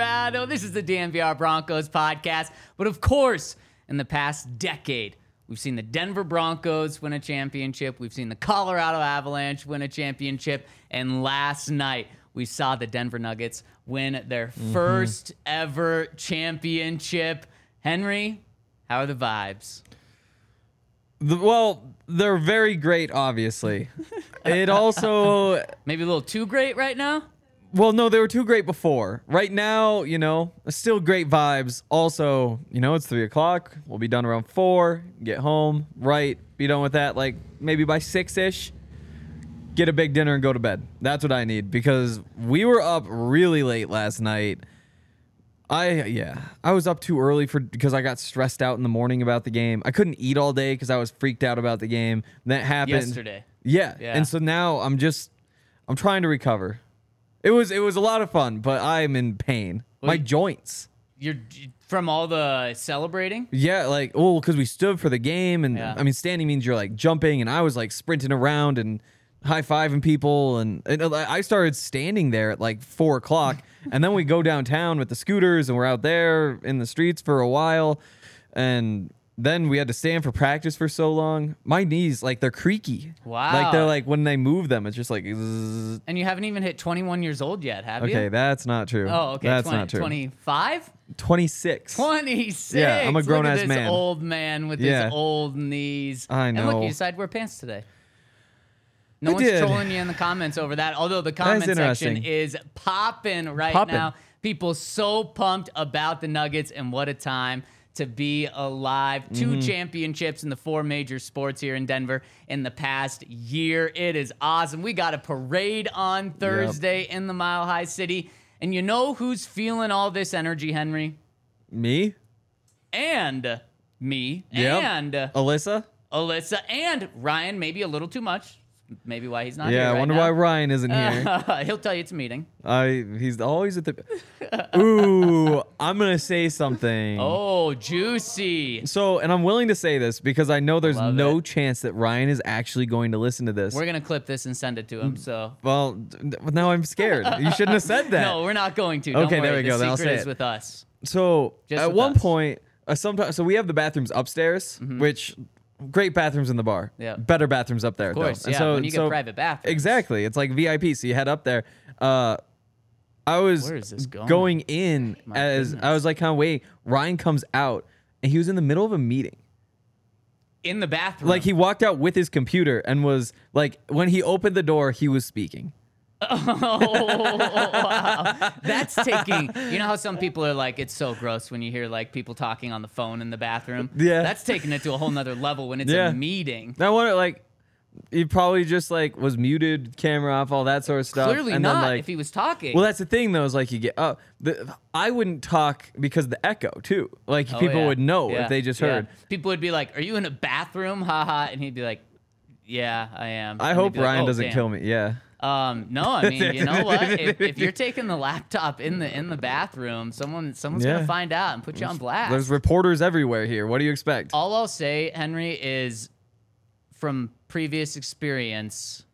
Colorado. This is the DNVR Broncos podcast. But of course, in the past decade, we've seen the Denver Broncos win a championship. We've seen the Colorado Avalanche win a championship. And last night, we saw the Denver Nuggets win their mm-hmm. first ever championship. Henry, how are the vibes? The, well, they're very great, obviously. it also, Maybe a little too great right now? Well, no, they were too great before. Right now, you know, still great vibes. Also, you know, it's three o'clock. We'll be done around four. Get home, right? Be done with that, like maybe by six ish. Get a big dinner and go to bed. That's what I need because we were up really late last night. I yeah, I was up too early for because I got stressed out in the morning about the game. I couldn't eat all day because I was freaked out about the game. That happened Yesterday. Yeah. Yeah. and so now I'm just I'm trying to recover. It was it was a lot of fun, but I'm in pain. My you- joints. You're from all the celebrating? Yeah, like oh, because we stood for the game, and Yeah. I mean, standing means you're like jumping, and I was like sprinting around and high fiving people, and, and uh, I started standing there at like four o'clock, and then we go downtown with the scooters, and we're out there in the streets for a while, and then we had to stand for practice for so long. My knees, like they're creaky. Wow. Like they're like when they move them, it's just like. zzz. And you haven't even hit 21 years old yet, have you? Okay, that's not true. Oh, okay. That's 20, not true. 25? 26. 26. Yeah, I'm a grown-ass this man. old man with Yeah. his old knees. I know. And look, you decided to wear pants today. No I one's did. trolling you in the comments over that. Although the comment section is popping right Poppin'. now. People so pumped about the Nuggets and what a time to be alive. Two Mm-hmm. championships in the four major sports here in Denver in the past year. It is awesome. We got a parade on Thursday in the Mile High City. And you know who's feeling all this energy, Henry? Me? And me. Yep. And Alyssa? Alyssa and Ryan, maybe a little too much. Maybe why he's not yeah, here. I right wonder now. why Ryan isn't here. He'll tell you it's a meeting. I he's always at the. Ooh, I'm gonna say something. Oh, juicy. So, and I'm willing to say this because I know there's Love no it. chance that Ryan is actually going to listen to this. We're gonna clip this and send it to him. So well, now I'm scared. You shouldn't have said that. no, we're not going to. Don't Okay, there we The go. Then I'll secret say is it. with us. So Just at with one us. point, uh, sometimes so we have the bathrooms upstairs, which great bathrooms in the bar. Yeah. better bathrooms up there. Of course, though. yeah. And so, when you get so- private bathrooms. Exactly, it's like VIP. So you head up there. Uh, I was this going? in My as goodness. I was like kind of waiting. Ryan comes out and he was in the middle of a meeting. In the bathroom. Like he walked out with his computer and was like when he opened the door, he was speaking. Oh, wow. That's taking. You know how some people are like, it's so gross when you hear like people talking on the phone in the bathroom. Yeah. That's taking it to a whole nother level when it's Yeah. a meeting. I wonder like He probably just like was muted, camera off, all that sort of stuff. Clearly and not. Then, like, if he was talking. well, that's the thing though. Is like you get oh, the, I wouldn't talk because of the echo too. Like Oh, people yeah. would know Yeah. if they just Yeah. heard. People would be like, "Are you in a bathroom?" Haha, and he'd be like, "Yeah, I am." I And hope like, Ryan "Oh, doesn't damn." kill me. Yeah. Um, no, I mean, you know what? If, if you're taking the laptop in the in the bathroom, someone someone's Yeah. gonna find out and put you on blast. There's reporters everywhere here. What do you expect? All I'll say, Henry, is from previous experience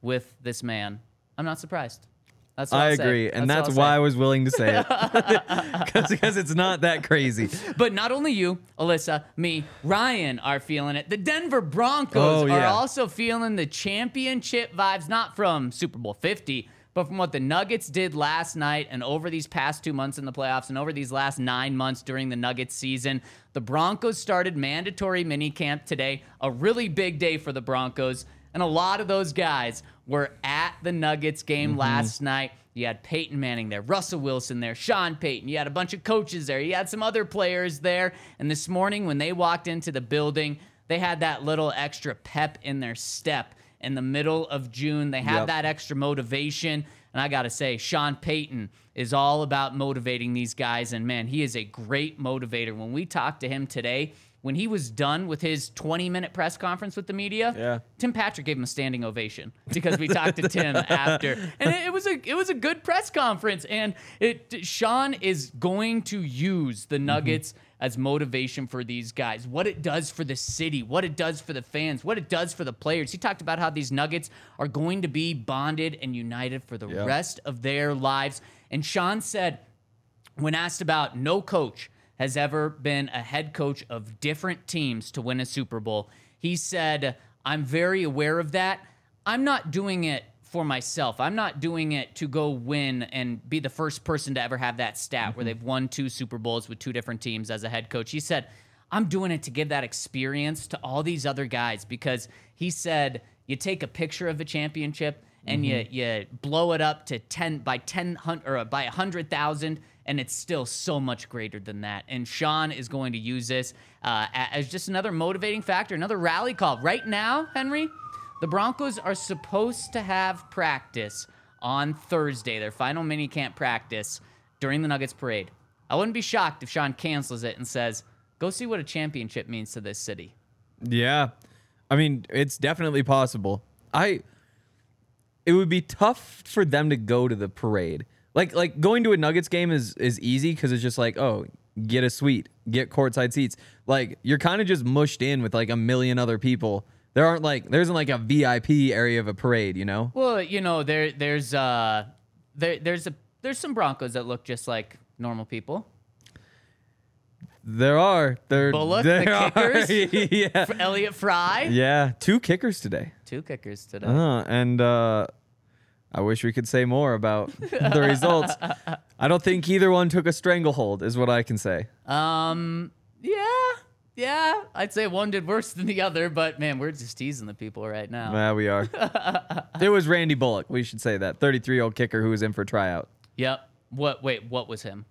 with this man, I'm not surprised. That's I agree, and that's why. I was willing to say it because it's not that crazy. But not only you, Alyssa, me, Ryan are feeling it. The Denver Broncos Oh, are also feeling the championship vibes, not from Super Bowl 50, but from what the Nuggets did last night and over these past two months in the playoffs and over these last nine months during the Nuggets season. The Broncos started mandatory minicamp today, a really big day for the Broncos. And a lot of those guys were at the Nuggets game mm-hmm. last night. You had Peyton Manning there, Russell Wilson there, Sean Payton. You had a bunch of coaches there. You had some other players there. And this morning, when they walked into the building, they had that little extra pep in their step. In the middle of June, they have Yep. that extra motivation. And I got to say, Sean Payton is all about motivating these guys. And man, he is a great motivator. When we talked to him today, when he was done with his 20 minute press conference with the media, Yeah. Tim Patrick gave him a standing ovation because we talked to Tim after, and it, it was a it was a good press conference. And it Sean is going to use the mm-hmm. Nuggets as motivation for these guys. What it does for the city, what it does for the fans, what it does for the players. He talked about how these Nuggets are going to be bonded and united for the Yeah. rest of their lives. And Sean said when asked about no coach has ever been a head coach of different teams to win a Super Bowl, he said, I'm very aware of that. I'm not doing it for myself. I'm not doing it to go win and be the first person to ever have that stat where mm-hmm. they've won two Super Bowls with two different teams as a head coach. He said, I'm doing it to give that experience to all these other guys because he said, you take a picture of a championship and you you blow it up to 10 by 10 hun- or by 100,000 and it's still so much greater than that. And Sean is going to use this uh, as just another motivating factor, another rally call. Right now, Henry, the Broncos are supposed to have practice on Thursday, their final mini camp practice during the Nuggets parade. I wouldn't be shocked if Sean cancels it and says, "Go see what a championship means to this city." Yeah. I mean, it's definitely possible. I it would be tough for them to go to the parade. Like like going to a Nuggets game is is easy cuz it's just like, oh, get a suite, get courtside seats. Like you're kind of just mushed in with like a million other people. There aren't like there isn't like a VIP area of a parade, you know? Well, you know, there there's uh there there's a there's some Broncos that look just like normal people. There are. There Bullock, the there are. kickers? yeah. Elliott Fry, Yeah, two kickers today. two kickers today. Uh, and uh, I wish we could say more about the results. I don't think either one took a stranglehold, is what I can say. Um, yeah, yeah, I'd say one did worse than the other, but man, we're just teasing the people right now. Yeah, we are. it was Randy Bullock. We should say that 33 year old kicker who was in for tryout. Yep. What? Wait, what was him?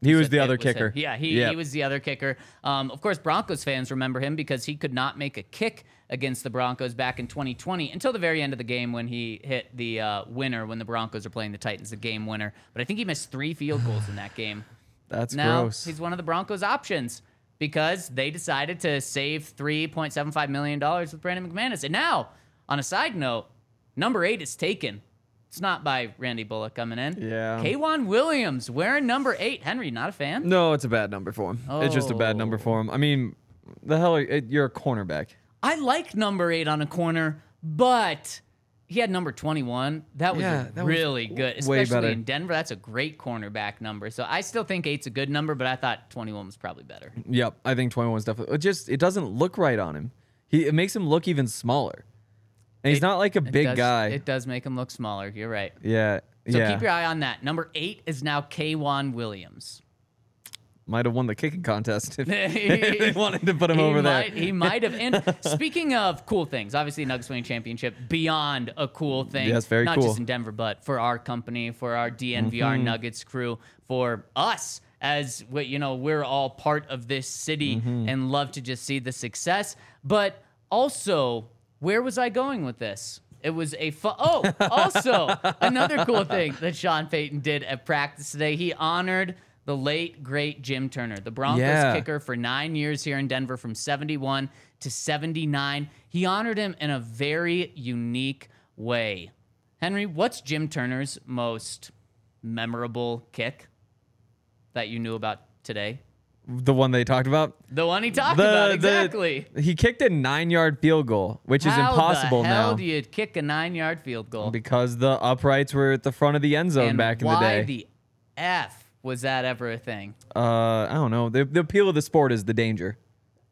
He was the other was him. kicker. Yeah, he, Yep. he was the other kicker. Um, of course, Broncos fans remember him because he could not make a kick against the Broncos back in 2020 until the very end of the game when he hit the uh, winner when the Broncos are playing the Titans, the game winner. But I think he missed three field goals in that game. That's now gross. he's one of the Broncos' options because they decided to save $3.75 million with Brandon McManus. And now, on a side note, number eight is taken. It's not by Randy Bullock coming in. Yeah. K'Waun Williams wearing number eight. Henry, not a fan? No, it's a bad number for him. It's just a bad number for him. I mean, the hell, are, it, you're a cornerback. I like number eight on a corner, but he had number 21. That was Yeah, that was really good, way especially better. in Denver. That's a great cornerback number. So I still think eight's a good number, but I thought 21 was probably better. Yep, I think 21 is definitely. It just it doesn't look right on him. He it makes him look even smaller, and he's It- not like a big does- guy. It does make him look smaller. You're right. yeah, So yeah. keep your eye on that. Number eight is now K'Waun Williams. Might have won the kicking contest if He- they wanted to put him over might, there. He might have. And speaking of cool things, obviously Nuggets winning championship beyond a cool thing. Yes, very not cool. just in Denver, but for our company, for our DNVR Mm-hmm. Nuggets crew, for us as what you know, we're all part of this city Mm-hmm. and love to just see the success. But also where was I going with this? It was a fu- oh, also another cool thing that Sean Payton did at practice today. He honored the late great Jim Turner, the Broncos Yeah. kicker for nine years here in Denver, from '71 to '79. He honored him in a very unique way. Henry, what's Jim Turner's most memorable kick that you knew about today? The one they talked about. The one he talked about exactly. he kicked a nine-yard field goal, which is How impossible the hell now do you kick a nine-yard field goal? because the uprights were at the front of the end zone and back in the day. Why the f was that ever a thing? uh, I don't know. The, the appeal of the sport is the danger.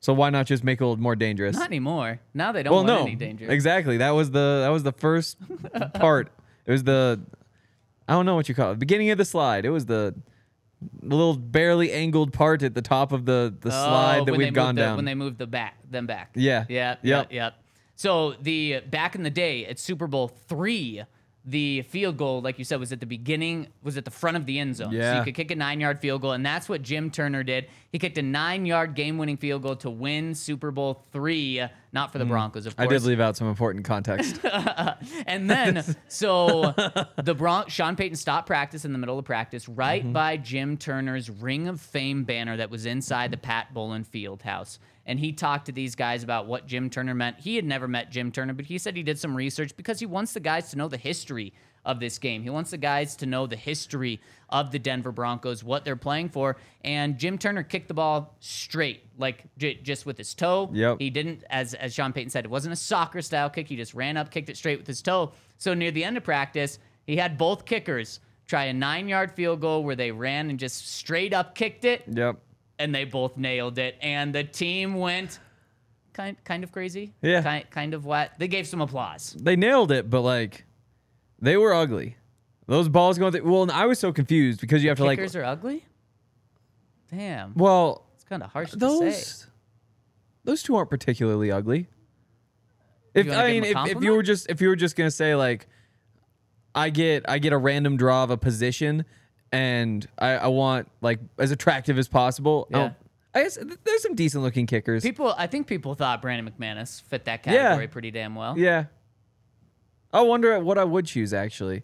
So why not just make it a little more dangerous? Not anymore. Now they don't well, want no, any danger. exactly. That was the that was the first part. It was the I don't know what you call it. Beginning of the slide. It was the little barely angled part at the top of the the Oh, slide that we've gone the- down. when they moved the back, them back. Yeah. Yeah. Yep. Yep. So the back in the day at Super Bowl three, the field goal, like you said, was at the beginning, was at the front of the end zone. So Yeah. you could kick a nine-yard field goal, and that's what Jim Turner did. He kicked a nine-yard game-winning field goal to win Super Bowl three, not for the Broncos, of Mm. I did leave out some important context. And then, so the Bron- Sean Payton stopped practice in the middle of practice right Mm-hmm. by Jim Turner's Ring of Fame banner that was inside the Pat Bowlen Field House. And he talked to these guys about what Jim Turner meant. He had never met Jim Turner, but he said he did some research because he wants the guys to know the history of this game. He wants the guys to know the history of the Denver Broncos, what they're playing for. And Jim Turner kicked the ball straight, like j- just with his toe. Yep. He didn't, as as Sean Payton said, it wasn't a soccer style kick. He just ran up, kicked it straight with his toe. So near the end of practice, he had both kickers try a nine yard field goal where they ran and just straight up kicked it, yep. and they both nailed it. And the team went kind kind of crazy. Yeah. Kind, kind of what? They gave some applause. They nailed it, but like they were ugly. Those balls going. Th- well, and I was so confused because you have to like. Kickers are ugly. Damn, Well, it's kind of harsh to say. those those two aren't particularly ugly. If I mean, if, if you were just if you were just gonna say like, I get I get a random draw of a position, and I, I want like as attractive as possible. Yeah. don't- I guess th- there's some decent looking kickers. People, I think people thought Brandon McManus fit that Yeah. category pretty damn well. yeah. I wonder what I would choose actually.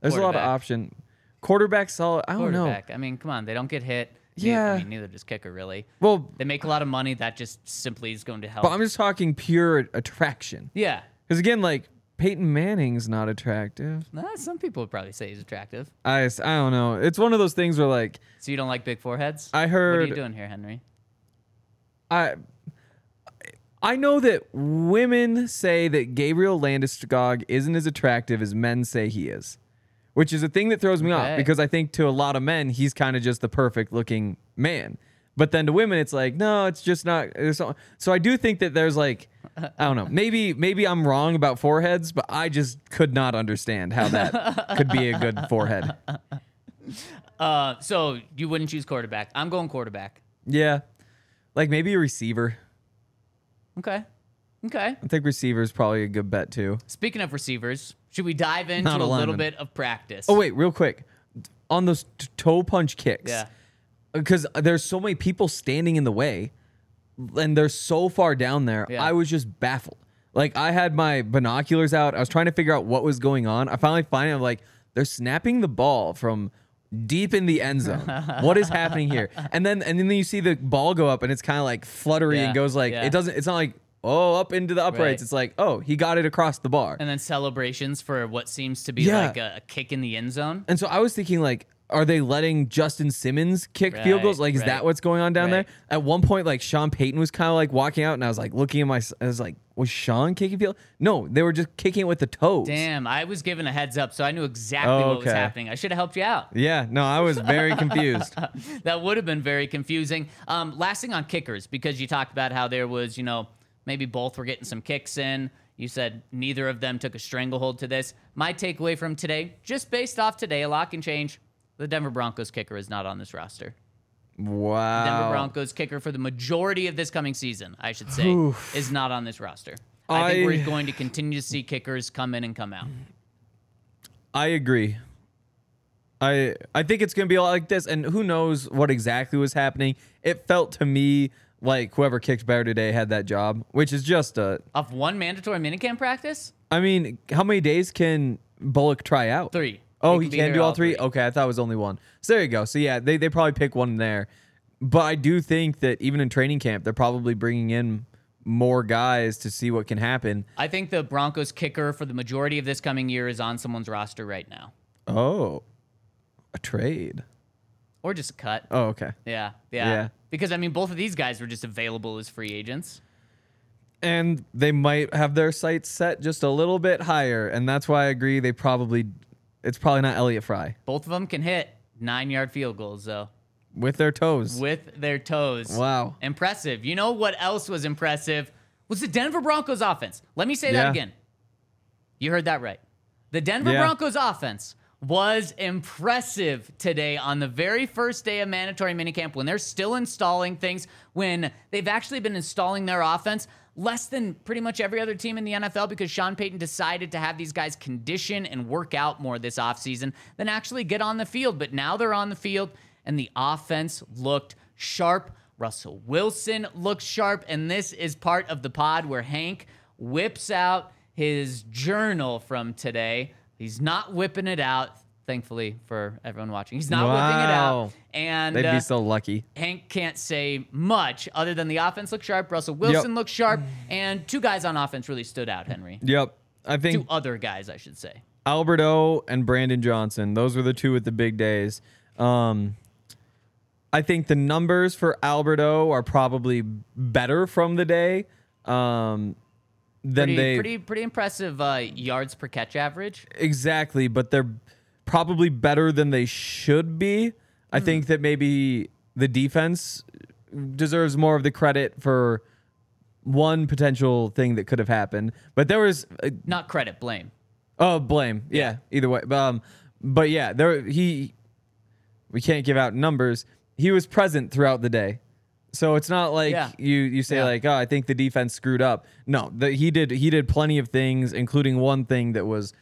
There's a lot of Quarterback. option. Quarterback solid. I don't know. Quarterback. I mean, come on, they don't get hit. Yeah. I mean, neither does kicker really. Well, They make a lot of money. That just simply is going to help. but I'm just talking pure attraction. yeah. Because again, like Peyton Manning's not attractive. Nah, some people would probably say he's attractive. I, s- I don't know. It's one of those things where like So you don't like big foreheads? I heard What are heard you doing here, Henry? I I know that women say that Gabriel Landeskog isn't as attractive as men say he is, which is a thing that throws me Okay. off because I think to a lot of men he's kind of just the perfect looking man. But then to women it's like no, it's just not. So, so I do think that there's like I don't know. Maybe maybe I'm wrong about foreheads, but I just could not understand how that could be a good forehead. Uh, so you wouldn't choose quarterback. I'm going quarterback. Yeah, like maybe a receiver. Okay. Okay. I think receiver is probably a good bet too. Speaking of receivers, should we dive into Not a a little lineman. bit of practice? Oh wait, real quick, on those t- toe punch kicks. Yeah. Because there's so many people standing in the way, and they're so far down there. Yeah. I was just baffled. Like I had my binoculars out. I was trying to figure out what was going on. I finally find it. I'm like, they're snapping the ball from deep in the end zone. what is happening here? And then and then you see the ball go up, and it's kind of like fluttery Yeah, and goes like yeah. it doesn't. It's not like oh up into the uprights. Right. It's like oh he got it across the bar. And then celebrations for what seems to be Yeah. like a, a kick in the end zone. And so I was thinking, like, are they letting Justin Simmons kick field goals? Like, is right, that what's going on down right. there? At one point, like Sean Payton was kind of like walking out, and I was like looking at my, I was like, was Sean kicking field? No, they were just kicking it with the toes. Damn, I was given a heads up, so I knew exactly Oh, what was happening. I should have helped you out. Yeah, no, I was very confused. that would have been very confusing. Um, last thing on kickers, because you talked about how there was, you know, maybe both were getting some kicks in. You said neither of them took a stranglehold to this. My takeaway from today, just based off today, a lot can change. The Denver Broncos kicker is not on this roster. Wow. Denver Broncos kicker for the majority of this coming season, I should say, is not on this roster. I, think we're going to continue to see kickers come in and come out. I agree. I I think it's gonna be a lot like this, and who knows what exactly was happening. It felt to me like whoever kicked better today had that job, which is just a. Off one mandatory minicamp practice? I mean, how many days can Bullock try out? Three. Oh, He can do all three. Okay, I thought it was only one. So there you go. So yeah, they, they probably pick one there. But I do think that even in training camp, they're probably bringing in more guys to see what can happen. I think the Broncos kicker for the majority of this coming year is on someone's roster right now. Oh, a trade. Or just a cut. Oh, okay. Yeah, yeah. Yeah. Because I mean both of these guys were just available as free agents. And they might have their sights set just a little bit higher, and that's why I agree. They probably, it's probably not Elliott Fry Both of them can hit nine yard field goals though. with their toes. With their toes. Wow. Impressive. You know what else was impressive? Was the Denver Broncos offense. Let me say that Yeah. again. You heard that right. The Denver Yeah. Broncos offense was impressive today on the very first day of mandatory minicamp when they're still installing things, when they've actually been installing their offense less than pretty much every other team in the NFL because Sean Payton decided to have these guys condition and work out more this offseason than actually get on the field. But now they're on the field and the offense looked sharp. Russell Wilson looked sharp. And this is part of the pod where Hank whips out his journal from today. He's not whipping it out, thankfully for everyone watching. He's not whipping it out. Wow. And They'd uh, be so lucky. Hank can't say much other than the offense looked sharp. Russell Wilson Yep. looked sharp. And two guys on offense really stood out, Henry. Yep. I think Two other guys, I should say. Albert O and Brandon Johnson. Those were the two with the big days. Um, I think the numbers for Albert O are probably better from the day um, than Pretty, they pretty, pretty impressive uh, yards per catch average. exactly, but they're probably better than they should be. I Hmm. think that maybe the defense deserves more of the credit for one potential thing that could have happened. But there was uh, Not credit, blame. Oh, blame. Yeah. Either way. But, um, but yeah, there he. We can't give out numbers. He was present throughout the day, so it's not like Yeah. you you say Yeah. like, oh, I think the defense screwed up. No, the, he did he did plenty of things, including one thing that was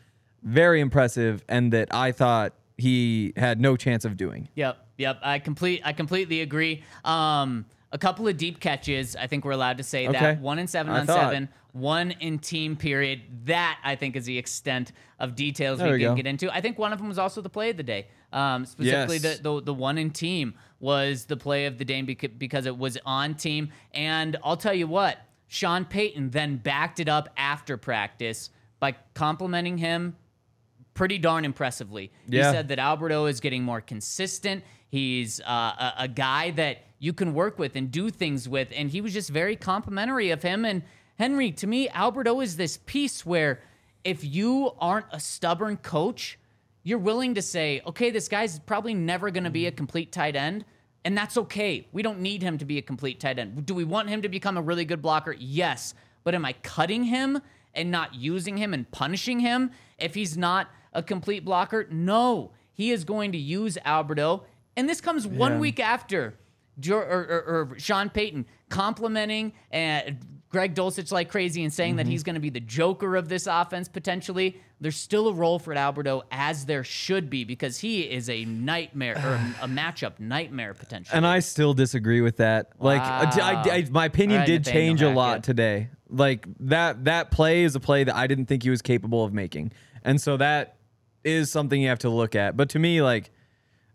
very impressive and that I thought he had no chance of doing. Yep, yep. I complete. I completely agree. Um, a couple of deep catches. I think we're allowed to say that one in seven I on thought. seven, one in team period. That I think is the extent of details There we we can go. get into. I think one of them was also the play of the day. Um, specifically, Yes. the, the the one in team was the play of the day because it was on team. And I'll tell you what, Sean Payton then backed it up after practice by complimenting him pretty darn impressively. Yeah. He said that Albert O is getting more consistent. He's uh, a, a guy that you can work with and do things with, and he was just very complimentary of him. And Henry, to me, Albert O is this piece where if you aren't a stubborn coach, you're willing to say, okay, this guy's probably never going to be a complete tight end. And that's okay. We don't need him to be a complete tight end. Do we want him to become a really good blocker? Yes. But am I cutting him and not using him and punishing him if he's not a complete blocker? No. He is going to use Albert O. And this comes one Yeah. week after or, or, or Sean Payton complimenting uh, Greg Dulcich like crazy and saying that Mm-hmm. he's going to be the joker of this offense potentially. There's still a role for Albert O as there should be because he is a nightmare or a, a matchup nightmare potentially. And I still disagree with that. Like, uh, I- I- I- my opinion right, did Nathaniel change a lot today. Like that that play is a play that I didn't think he was capable of making, and so that is something you have to look at. But to me, like,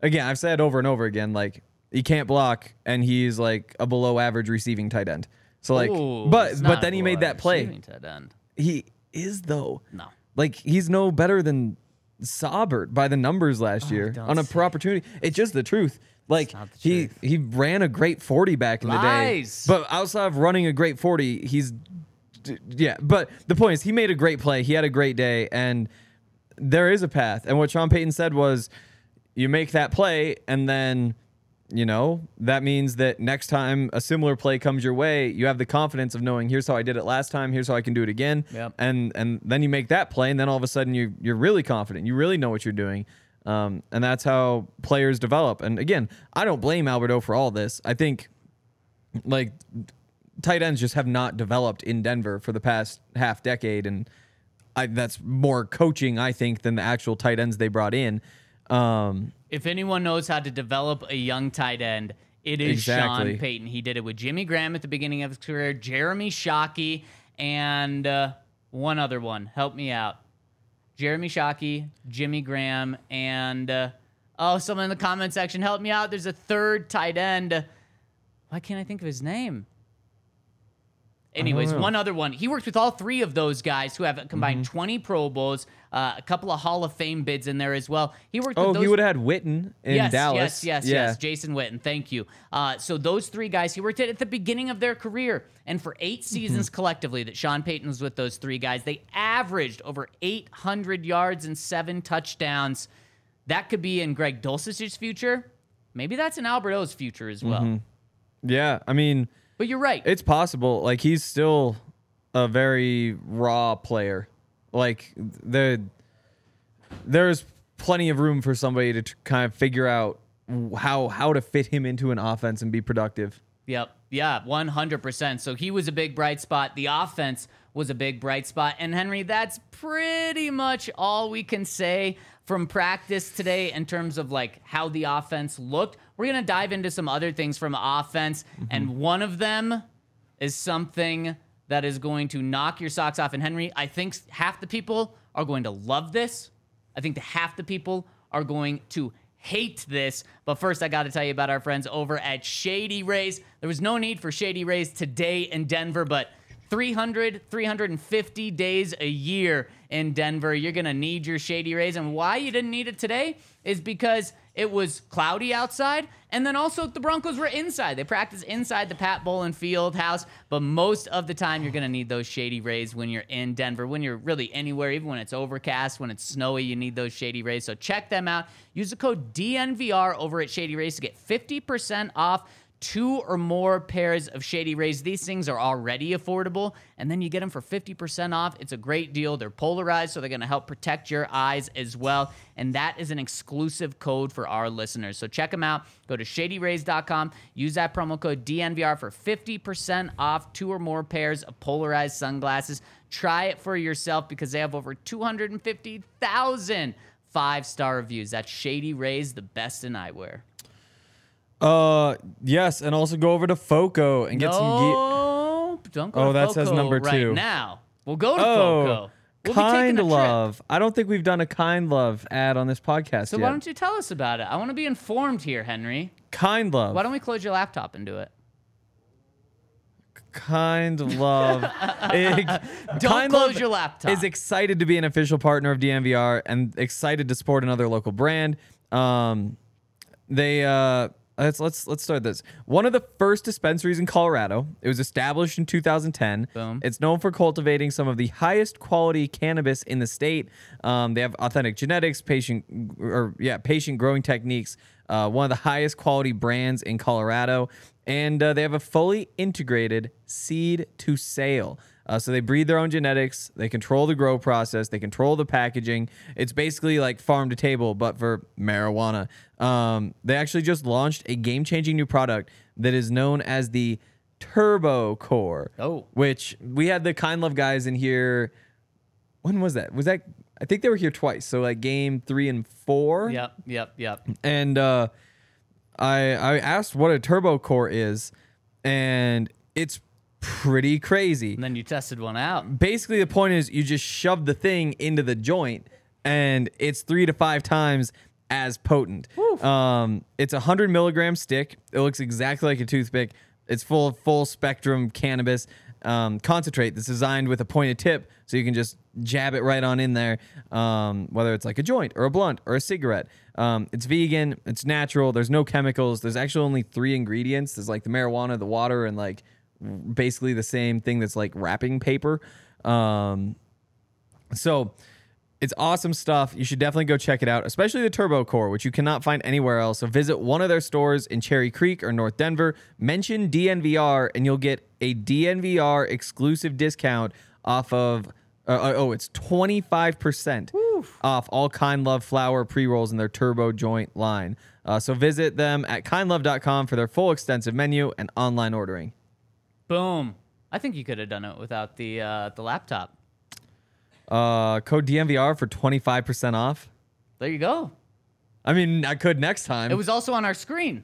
again, I've said over and over again, like he can't block, and he's like a below average receiving tight end. So like, Ooh, but but then he made that play. receiving tight end. He is though. No. Like he's no better than Saubert by the numbers last oh, year Oh, don't on a per opportunity. It's just the truth. Like the he truth. he ran a great 40 back in the day. But outside of running a great 40, he's yeah, but the point is he made a great play. He had a great day and there is a path. And what Sean Payton said was you make that play and then you know, that means that next time a similar play comes your way, you have the confidence of knowing here's how I did it last time, here's how I can do it again. Yep. And and then you make that play, and then all of a sudden you you're really confident. You really know what you're doing. Um, and that's how players develop. And again, I don't blame Albert O for all this. I think like tight ends just have not developed in Denver for the past half decade, and I, that's more coaching, I think, than the actual tight ends they brought in. Um, If anyone knows how to develop a young tight end, It is Exactly. Sean Payton. He did it with Jimmy Graham at the beginning of his career, Jeremy Shockey, and uh, one other one. Help me out. Jeremy Shockey, Jimmy Graham, and uh, oh, someone in the comment section, help me out. There's a third tight end. Why can't I think of his name? Anyways, one other one. He worked with all three of those guys who have combined Mm-hmm. 20 Pro Bowls, uh, a couple of Hall of Fame bids in there as well. He worked with Oh, those he would have had Witten in yes, Dallas. Yes, yes, yeah. yes. Jason Witten, thank you. Uh, so those three guys, he worked at at the beginning of their career, and for eight Mm-hmm. seasons collectively that Sean Payton was with those three guys, they averaged over 800 yards and seven touchdowns. That could be in Greg Dulcich's future. Maybe that's in Albert O's future as well. Mm-hmm. Yeah, I mean, But you're right. it's possible. Like he's still a very raw player. Like the there's plenty of room for somebody to t- kind of figure out how how to fit him into an offense and be productive. Yep. Yeah, 100%. So he was a big bright spot. The offense was a big bright spot. And Henry, that's pretty much all we can say from practice today in terms of like how the offense looked. We're going to dive into some other things from offense, mm-hmm. and one of them is something that is going to knock your socks off. And Henry, I think half the people are going to love this. I think the half the people are going to hate this. But first, I got to tell you about our friends over at Shady Rays. There was no need for Shady Rays today in Denver, but 300, 350 days a year in Denver. You're going to need your Shady Rays. And why you didn't need it today is because it was cloudy outside. And then also the Broncos were inside. They practice inside the Pat Bowlen Field House. But most of the time, you're going to need those Shady Rays when you're in Denver, when you're really anywhere, even when it's overcast, when it's snowy, you need those Shady Rays. So check them out. Use the code DNVR over at Shady Rays to get 50% off two or more pairs of Shady Rays. These things are already affordable, and then you get them for 50% off. It's a great deal. They're polarized, so they're going to help protect your eyes as well. And that is an exclusive code for our listeners. So check them out. Go to shadyrays.com. Use that promo code DNVR for 50% off two or more pairs of polarized sunglasses. Try it for yourself because they have over 250,000 five star reviews. That's Shady Rays, the best in eyewear. Uh, yes, and also go over to Foco and get some gear. Don't go Oh, to that says Foco number right two. now. We'll go to Oh, Foco. We'll be taking kind a trip. love. I don't think we've done a kind love ad on this podcast So yet. why don't you tell us about it? I want to be informed here, Henry. kind love. Why don't we close your laptop and do it? kind love. It- Don't close Love your laptop. Is excited to be an official partner of DNVR and excited to support another local brand. Um, they uh, let's let's let's start this. One of the first dispensaries in Colorado. It was established in 2010. Boom. It's known for cultivating some of the highest quality cannabis in the state. Um, they have authentic genetics, patient or yeah, patient growing techniques. Uh, one of the highest quality brands in Colorado, and uh, they have a fully integrated seed to sale. Uh, so they breed their own genetics. They control the grow process. They control the packaging. It's basically like farm to table, but for marijuana. Um, they actually just launched a game changing new product that is known as the Turbo Core. Oh. which we had the Kind Love guys in here. When was that? Was that? I think they were here twice. So like game three and four. Yep, yep, yep. And uh, I I asked what a Turbo Core is, and it's pretty crazy. And then you tested one out. basically the point is you just shove the thing into the joint and it's three to five times as potent. Um, it's a 100 milligram stick. It looks exactly like a toothpick. It's full of full spectrum cannabis. Um, concentrate. That's designed with a pointed tip so you can just jab it right on in there um, whether it's like a joint or a blunt or a cigarette. Um, it's vegan. It's natural. There's no chemicals. There's actually only three ingredients. There's like the marijuana the water and like basically the same thing that's like wrapping paper. Um, so it's awesome stuff. You should definitely go check it out, especially the Turbo Core, which you cannot find anywhere else. So visit one of their stores in Cherry Creek or North Denver. Mention DNVR, and you'll get a DNVR exclusive discount off of. Uh, oh, it's 25% off all Kind Love flower pre rolls in their Turbo Joint line. Uh, so visit them at kindlove.com for their full extensive menu and online ordering. Boom. I think you could have done it without the uh, the laptop. Uh, code DNVR for 25% off. There you go. I mean, I could next time. It was also on our screen.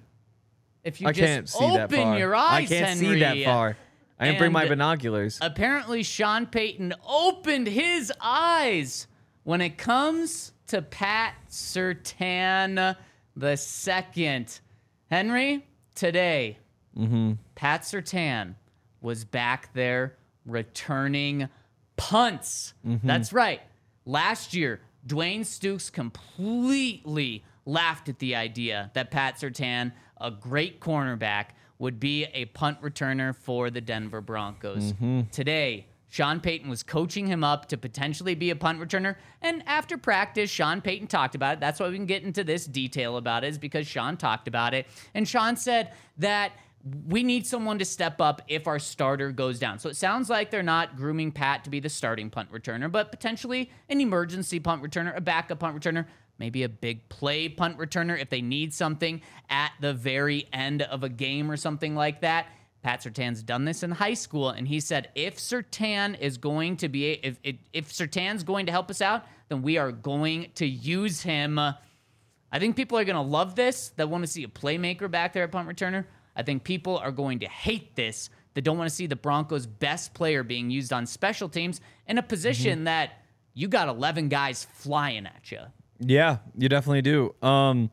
if you I just can't see open that far. your eyes, I can't Henry. see that far. I didn't bring my And binoculars. Apparently, Sean Payton opened his eyes when it comes to Pat Surtain the second. Henry, today, Mm-hmm. Pat Surtain was back there returning punts. Mm-hmm. That's right. Last year, Dwayne Stukes completely laughed at the idea that Pat Surtain, a great cornerback, would be a punt returner for the Denver Broncos. Mm-hmm. Today, Sean Payton was coaching him up to potentially be a punt returner. And after practice, Sean Payton talked about it. That's why we can get into this detail about it, is because Sean talked about it. And Sean said that we need someone to step up if our starter goes down. So it sounds like they're not grooming Pat to be the starting punt returner, but potentially an emergency punt returner, a backup punt returner, maybe a big play punt returner if they need something at the very end of a game or something like that. Pat Surtain's done this in high school, and he said if Surtain is going to be if if, if Surtain's going to help us out, then we are going to use him. I think people are going to love this They want to see a playmaker back there at punt returner. I think people are going to hate this that don't want to see the Broncos' best player being used on special teams in a position that you got 11 guys flying at you. Yeah, you definitely do. Um,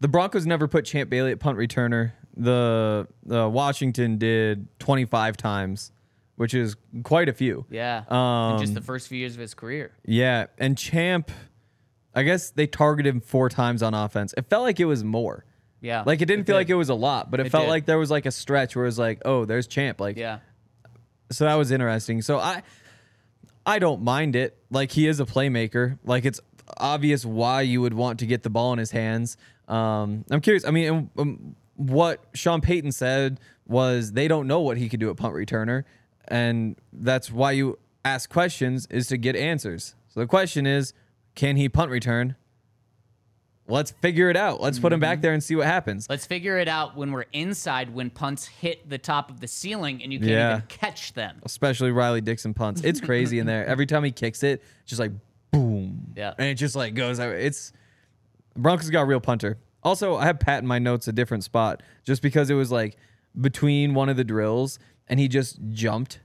the Broncos never put Champ Bailey at punt returner. The the Washington did 25 times, which is quite a few. Yeah. Um, just the first few years of his career. Yeah, and Champ, I guess they targeted him four times on offense. It felt like it was more. Yeah. Like it didn't feel like it was a lot, but it, It felt did. like there was like a stretch where it was like, oh, there's Champ. Like, Yeah. so that was interesting. So I, I don't mind it. Like he is a playmaker. Like it's obvious why you would want to get the ball in his hands. Um, I'm curious. I mean, um, um, what Sean Payton said was they don't know what he could do at punt returner, and that's why you ask questions is to get answers. So the question is, can he punt return? Let's figure it out. Let's put him back mm-hmm. there and see what happens. Let's figure it out when we're inside when punts hit the top of the ceiling and you can't Yeah. even catch them. especially Riley Dixon punts. It's crazy in there. Every time he kicks it, it's just like boom. Yeah. And it just like goes out. It's Broncos got a real punter. Also, I have Pat in my notes a different spot just because it was like between one of the drills and he just jumped.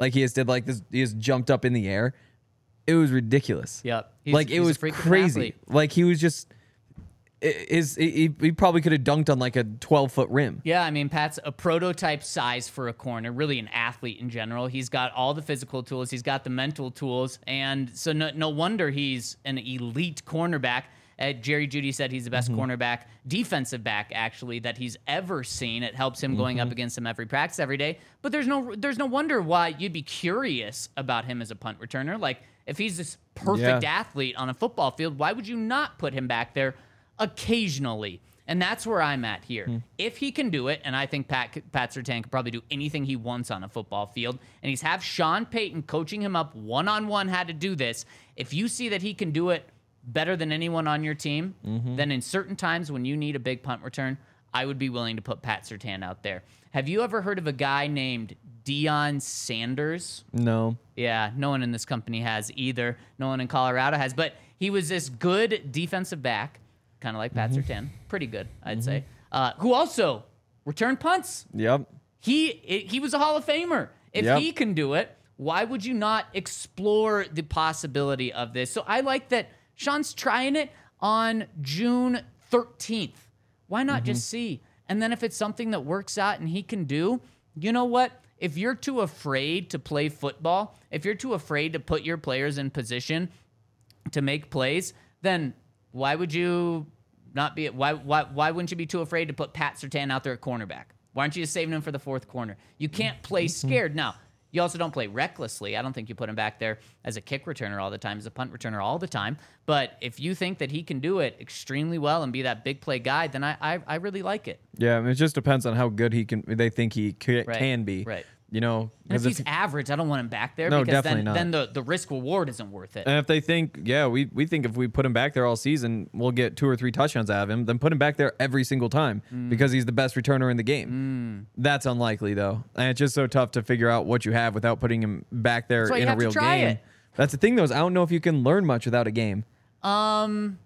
Like he just did like this he just jumped up in the air. It was ridiculous. Yep. He's- like it was freak of an crazy. Like he was just is he, he probably could have dunked on like a 12 foot rim. Yeah, I mean, Pat's a prototype size for a corner, really an athlete in general. He's got all the physical tools, he's got the mental tools, and so no, no wonder he's an elite cornerback. Uh, Jerry Jeudy said he's the best cornerback, defensive back actually that he's ever seen. It helps him going up against him every practice every day. But there's no there's no wonder why you'd be curious about him as a punt returner. Like if he's this perfect Yeah. athlete on a football field, why would you not put him back there occasionally? And that's where I'm at here. Hmm. If he can do it, and I think Pat Pat Surtain could probably do anything he wants on a football field, and he's have Sean Payton coaching him up one on one how to do this. If you see that he can do it better than anyone on your team, mm-hmm. then in certain times when you need a big punt return, I would be willing to put Pat Surtain out there. Have you ever heard of a guy named Deion Sanders? No. Yeah, no one in this company has either. No one in Colorado has. But he was this good defensive back, kind of like Pat Mm-hmm. Surtain. Pretty good, I'd say. Uh, who also returned punts. Yep. He he was a Hall of Famer. If Yep. he can do it, why would you not explore the possibility of this? So I like that Sean's trying it on June 13th. Why not Mm-hmm. just see? And then if it's something that works out and he can do, you know what? If you're too afraid to play football, if you're too afraid to put your players in position to make plays, then why would you not be why why why wouldn't you be too afraid to put Pat Surtain out there at cornerback? Why aren't you just saving him for the fourth corner? You can't play scared. Now, you also don't play recklessly. I don't think you put him back there as a kick returner all the time, as a punt returner all the time. But if you think that he can do it extremely well and be that big play guy, then I I, I really like it. Yeah, I mean, it just depends on how good he can. They think he Right, can be. right. You know, And if he's if, average, I don't want him back there No, because definitely then, not. then the, the risk reward isn't worth it. and if they think, yeah, we we think if we put him back there all season, we'll get two or three touchdowns out of him. Then put him back there every single time Mm. because he's the best returner in the game. That's unlikely though, and it's just so tough to figure out what you have without putting him back there That's why you in a real game. it. That's the thing though. Is I don't know if you can learn much without a game. Um,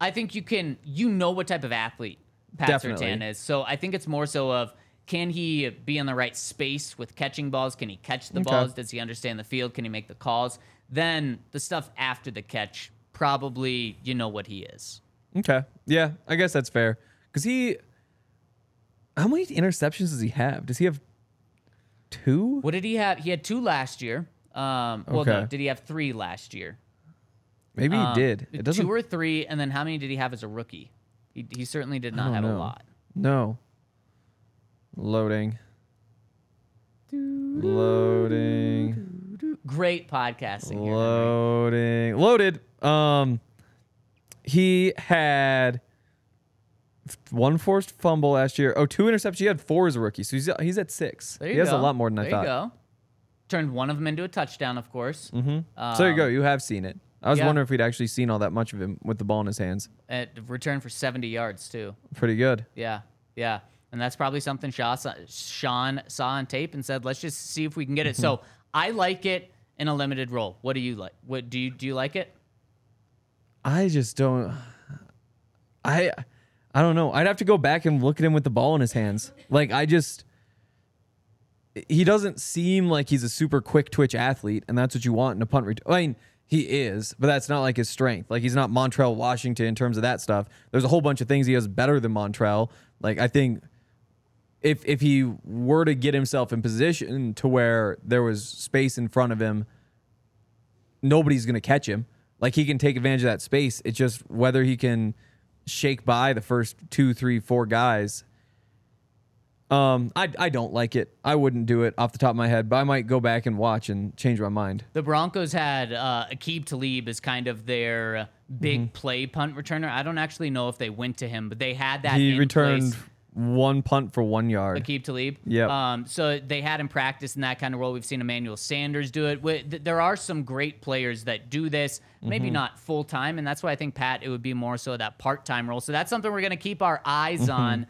I think you can. You know what type of athlete Pat Definitely. Surtain is. So I think it's more so of can he be in the right space with catching balls? Can he catch the Okay. balls? Does he understand the field? Can he make the calls? Then the stuff after the catch, probably you know what he is. Okay. Yeah, I guess that's fair. Because he, how many interceptions does he have? Does he have two? What did he have? He had two last year. Um, well, no, did he have three last year? Maybe he Um, did. It doesn't. Two or three, and then how many did he have as a rookie? He, he certainly did not have a lot. No. Loading. Loading. Great podcasting here. Loading. Loaded. Um, he had one forced fumble last year. Oh, two interceptions. He had four as a rookie, so he's he's at six. There you he has go. a lot more than there I thought. you go. Turned one of them into a touchdown, of course. Mm-hmm. So there you go. You have seen it. I was yeah. wondering if we'd actually seen all that much of him with the ball in his hands. At return for 70 yards too. Pretty good. Yeah, yeah, and that's probably something Shaw Sean saw on tape and said, "Let's just see if we can get it." So mm-hmm. I like it in a limited role. What do you like? What do you do? You like it? I just don't. I I don't know. I'd have to go back and look at him with the ball in his hands. Like I just. He doesn't seem like he's a super quick twitch athlete, and that's what you want in a punt return. I mean, he is, but that's not like his strength. Like he's not Montrell Washington in terms of that stuff. There's a whole bunch of things he has better than Montrell. Like I think if if he were to get himself in position to where there was space in front of him, nobody's going to catch him. Like he can take advantage of that space. It's just whether he can shake by the first two, three, four guys. Um, I I don't like it. I wouldn't do it off the top of my head, but I might go back and watch and change my mind. The Broncos had uh, Aqib Talib as kind of their big Mm-hmm. play punt returner. I don't actually know if they went to him, but they had that. He returned place. One punt for one yard. Aqib Talib. Yep. Um, so they had him practice in that kind of role. We've seen Emmanuel Sanders do it. There are some great players that do this, maybe Mm-hmm. not full time, and that's why I think Pat it would be more so that part time role. So that's something we're going to keep our eyes Mm-hmm. on.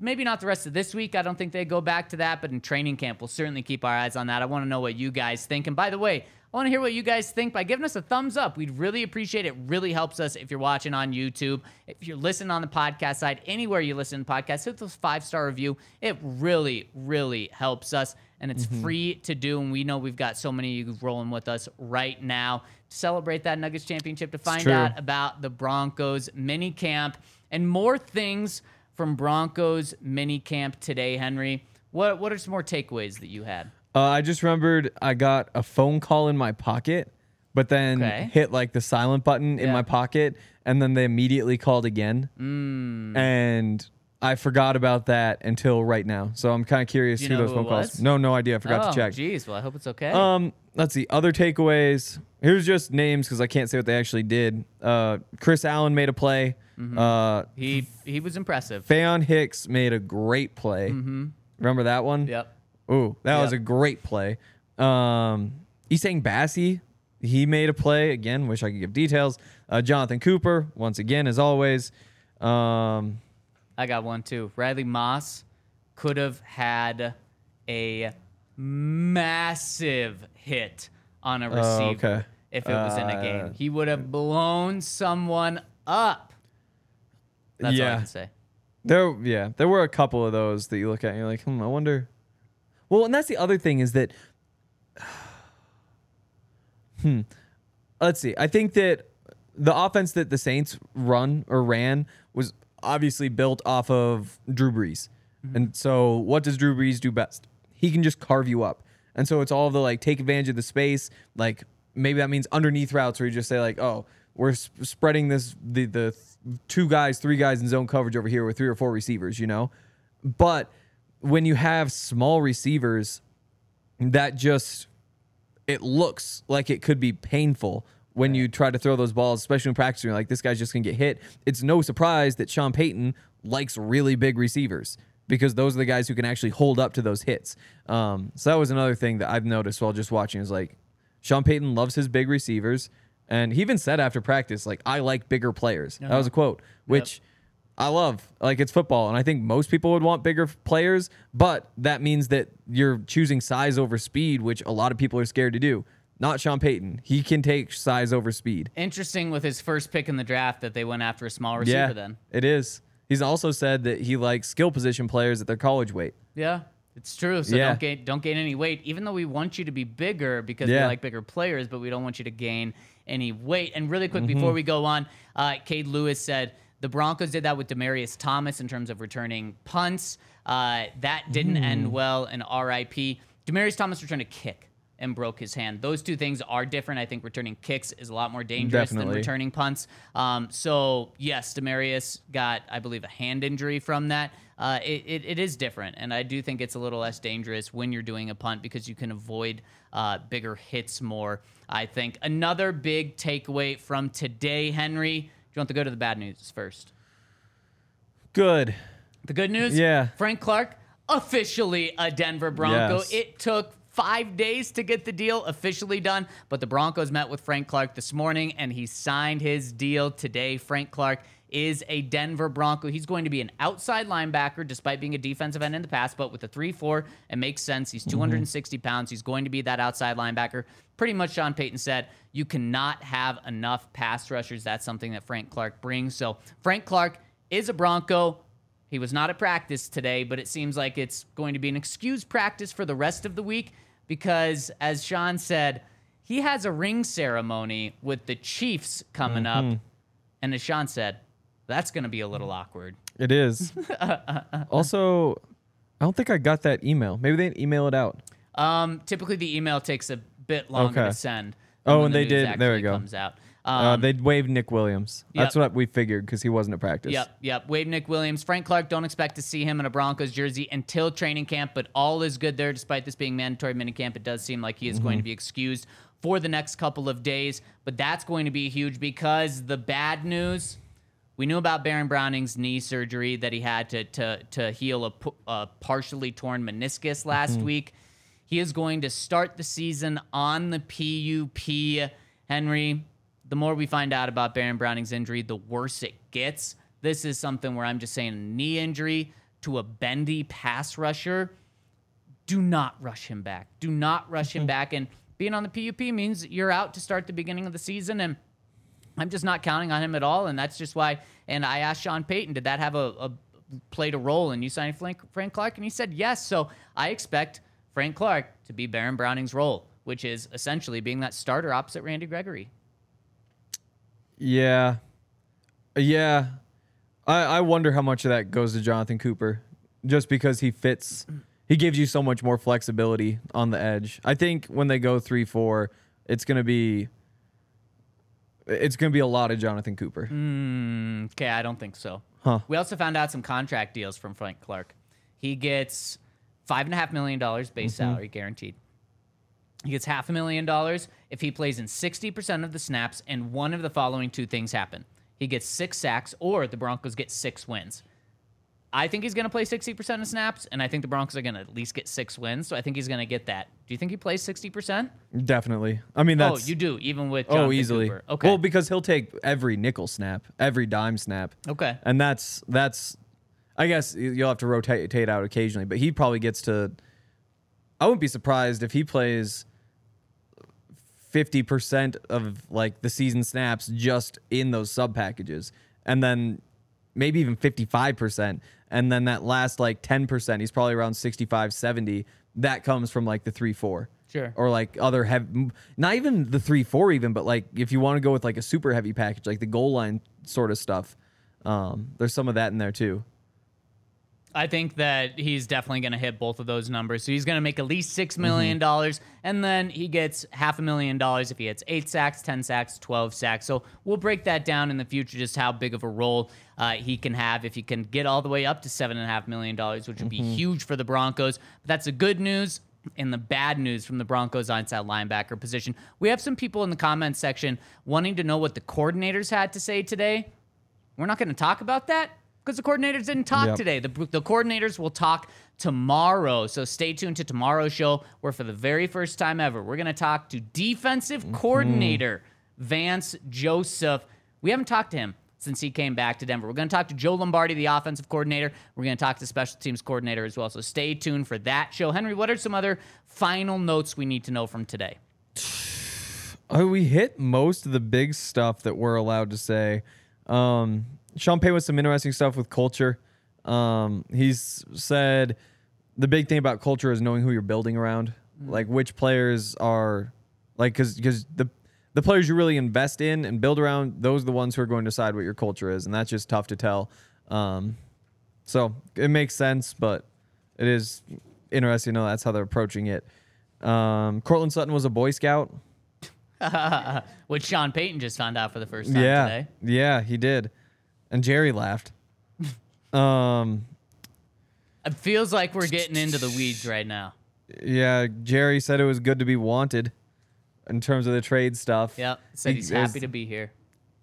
Maybe not the rest of this week. I don't think they go back to that, but in training camp, we'll certainly keep our eyes on that. I want to know what you guys think. And by the way, I want to hear what you guys think by giving us a thumbs up. We'd really appreciate it. It really helps us if you're watching on YouTube. If you're listening on the podcast side, anywhere you listen to podcasts, hit those five star review. It really, really helps us. And it's mm-hmm. free to do. And we know we've got so many of you rolling with us right now to celebrate that Nuggets championship, to find out about the Broncos mini camp and more things from Broncos mini camp today, Henry. What what are some more takeaways that you had? Uh, I just remembered I got a phone call in my pocket, but then Okay. hit like the silent button in Yeah. my pocket, and then they immediately called again. Mm. And I forgot about that until right now. So I'm kind of curious Do you who know those who phone it calls. was? No, no idea. I forgot oh, to check. Geez, well, I hope it's okay. Um, let's see other takeaways. Here's just names because I can't say what they actually did. Uh, Chris Allen made a play. Mm-hmm. Uh, he he was impressive. Faion Hicks made a great play. Remember that one? Yep. Ooh, that was a great play. Um, Essang Bassey, he made a play again. Wish I could give details. Uh, Jonathan Cooper, once again, as always. Um, I got one too. Riley Moss could have had a massive hit on a receiver okay. if it was in a Uh, game. He would have blown someone up. That's all I Yeah. can say. there, yeah, there were a couple of those that you look at and you're like, hmm, I wonder. Well, and that's the other thing is that, hmm, let's see. I think that the offense that the Saints run or ran was obviously built off of Drew Brees. And so, what does Drew Brees do best? He can just carve you up. And so, it's all the like take advantage of the space. Like maybe that means underneath routes where you just say like, oh, we're sp- spreading this the the th- two guys, three guys in zone coverage over here with three or four receivers. You know, but when you have small receivers, that just it looks like it could be painful when you try to throw those balls, especially in practice. You're like, this guy's just gonna get hit. It's no surprise that Sean Payton likes really big receivers because those are the guys who can actually hold up to those hits. Um, so that was another thing that I've noticed while just watching is like Sean Payton loves his big receivers. And he even said after practice, like, I like bigger players. That was a quote, which I love. Like it's football, and I think most people would want bigger players, but that means that you're choosing size over speed, which a lot of people are scared to do. Not Sean Payton. He can take size over speed. Interesting with his first pick in the draft that they went after a small receiver Yeah, then. it is. He's also said that he likes skill position players at their college weight. Yeah, it's true. So Yeah. don't gain don't gain any weight, even though we want you to be bigger because we like bigger players, but we don't want you to gain any weight. And really quick Mm-hmm. before we go on, uh, Cade Lewis said the Broncos did that with Demaryius Thomas in terms of returning punts. Uh, that didn't Mm. end well. And RIP, Demaryius Thomas returned a kick and broke his hand. Those two things are different. I think returning kicks is a lot more dangerous than returning punts. Um, so yes, Demaryius got, I believe, a hand injury from that. Uh, it, it, it is different, and I do think it's a little less dangerous when you're doing a punt because you can avoid uh, bigger hits more. I think another big takeaway from today, Henry. Do you want to go to the bad news first? Good. The good news? Yeah. Frank Clark, officially a Denver Bronco. Yes. It took five days to get the deal officially done, but the Broncos met with Frank Clark this morning and he signed his deal today. Frank Clark is a Denver Bronco. He's going to be an outside linebacker despite being a defensive end in the past, but with a 3 4, it makes sense. He's mm-hmm. 260 pounds. He's going to be that outside linebacker. Pretty much, Sean Payton said, you cannot have enough pass rushers. That's something that Frank Clark brings. So, Frank Clark is a Bronco. He was not at practice today, but it seems like it's going to be an excused practice for the rest of the week because, as Sean said, he has a ring ceremony with the Chiefs coming up. Mm-hmm. And as Sean said, that's going to be a little awkward. It is. also, I don't think I got that email. Maybe they didn't email it out. Um, typically, the email takes a bit longer Okay. to send. Oh, when and the they news did- there we actually go. Comes out. Uh, Um, they waived Nick Williams. That's what we figured because he wasn't at practice. Yep, yep. Wade Nick Williams, Frank Clark. Don't expect to see him in a Broncos jersey until training camp, but all is good there. Despite this being mandatory minicamp, it does seem like he is going to be excused for the next couple of days. But that's going to be huge because the bad news. We knew about Baron Browning's knee surgery that he had to to to heal a, a partially torn meniscus last mm-hmm. week. He is going to start the season on the PUP. Henry, the more we find out about Baron Browning's injury, the worse it gets. This is something where I'm just saying a knee injury to a bendy pass rusher. Do not rush him back. Do not rush him mm-hmm. back. And being on the PUP means you're out to start the beginning of the season. And I'm just not counting on him at all. And that's just why. And I asked Sean Payton, did that have a, a played a role in you signing Frank, Clark? And he said yes. So I expect Frank Clark to be Baron Browning's role, which is essentially being that starter opposite Randy Gregory. Yeah. Yeah. I, I wonder how much of that goes to Jonathan Cooper just because he fits. He gives you so much more flexibility on the edge. I think when they go 3 4, it's going to be. It's going to be a lot of Jonathan Cooper. Okay, I don't think so. Huh. We also found out some contract deals from Frank Clark. He gets five and a half million dollars base Mm-hmm. salary guaranteed. He gets half a million dollars if he plays in 60% of the snaps and one of the following two things happen. He gets six sacks or the Broncos get six wins. I think he's going to play 60% of snaps, and I think the Broncos are going to at least get six wins. So I think he's going to get that. Do you think he plays 60%? Definitely. I mean, Oh, that's. you do, even with Oh, easily. Cooper. Okay. Well, because he'll take every nickel snap, every dime snap. okay. And that's that's I guess you'll have to rotate rotate out occasionally, but he probably gets to I wouldn't be surprised if he plays 50% of like the season snaps just in those sub packages and then maybe even 55% and then that last like 10% he's probably around 65 70 that comes from like the 3 4 Sure. or like other heavy not even the 3 4 even but like if you want to go with like a super heavy package like the goal line sort of stuff um there's some of that in there too I think that he's definitely going to hit both of those numbers. So he's going to make at least $6 million, dollars, and then he gets half a million dollars if he hits eight sacks, 10 sacks, 12 sacks. So we'll break that down in the future, just how big of a role uh, he can have if he can get all the way up to $7.5 million, which would be huge for the Broncos. But that's the good news. And the bad news from the Broncos inside linebacker position. We have some people in the comments section wanting to know what the coordinators had to say today. We're not going to talk about that because the coordinators didn't talk Yep. today. The, the coordinators will talk tomorrow. So stay tuned to tomorrow's show, where for the very first time ever, we're going to talk to defensive coordinator Vance Joseph. We haven't talked to him since he came back to Denver. We're going to talk to Joe Lombardi, the offensive coordinator. We're going to talk to special teams coordinator as well. So stay tuned for that show. Henry, what are some other final notes we need to know from today? Oh, we hit most of the big stuff that we're allowed to say. Um, Sean Payton with some interesting stuff with culture. Um, he's said the big thing about culture is knowing who you're building around, like which players are like because because the the players you really invest in and build around, those are the ones who are going to decide what your culture is, and that's just tough to tell. Um, so it makes sense, but it is interesting to know that's how they're approaching it. Um, Courtland Sutton was a Boy Scout. Which Sean Payton just found out for the first time yeah, today. yeah, he did, and Jerry laughed. um, It feels like we're getting into the weeds right now. yeah, Jerry said it was good to be wanted in terms of the trade stuff. Yep. Said he's is- happy to be here.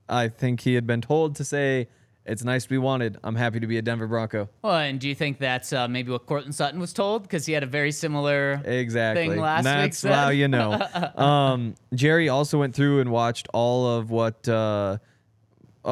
I think he had been told to say, "It's nice to be wanted. I'm happy to be a Denver Bronco." Well, and do you think that's uh, maybe what Courtland Sutton was told? Because he had a very similar Exactly. thing last week. That's how you know. um, Jerry also went through and watched all of what uh,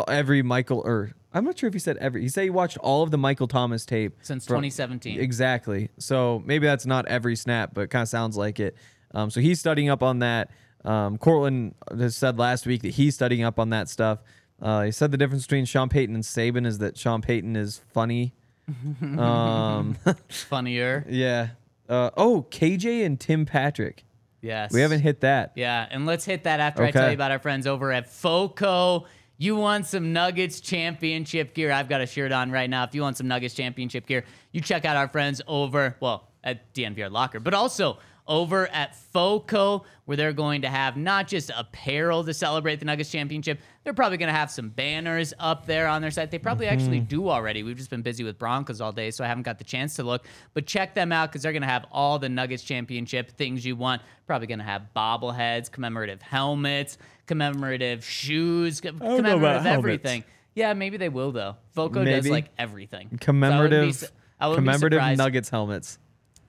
every Michael or I'm not sure if he said every. He said he watched all of the Michael Thomas tape Since from- 2017. Exactly. So maybe that's not every snap, but kind of sounds like it. Um, so he's studying up on that. Um, Courtland has said last week that he's studying up on that stuff. Uh, he said the difference between Sean Payton and Saban is that Sean Payton is funny. um, Funnier. yeah. Uh, oh, KJ and Tim Patrick. Yes. We haven't hit that. Yeah, and let's hit that after I tell you about our friends over at FOCO. You want some Nuggets championship gear? I've got a shirt on right now. If you want some Nuggets championship gear, you check out our friends over, well, at DNVR Locker, but also over at FOCO, where they're going to have not just apparel to celebrate the Nuggets championship, they're probably going to have some banners up there on their site. They probably mm-hmm. actually do already. We've just been busy with Broncos all day, so I haven't got the chance to look. But check them out because they're going to have all the Nuggets championship things you want. Probably going to have bobbleheads, commemorative helmets, commemorative shoes, co- know about commemorative helmets. everything. Yeah, maybe they will though. Foco does like everything. So I wouldn't be Commemorative, su- I wouldn't be commemorative. Nuggets helmets.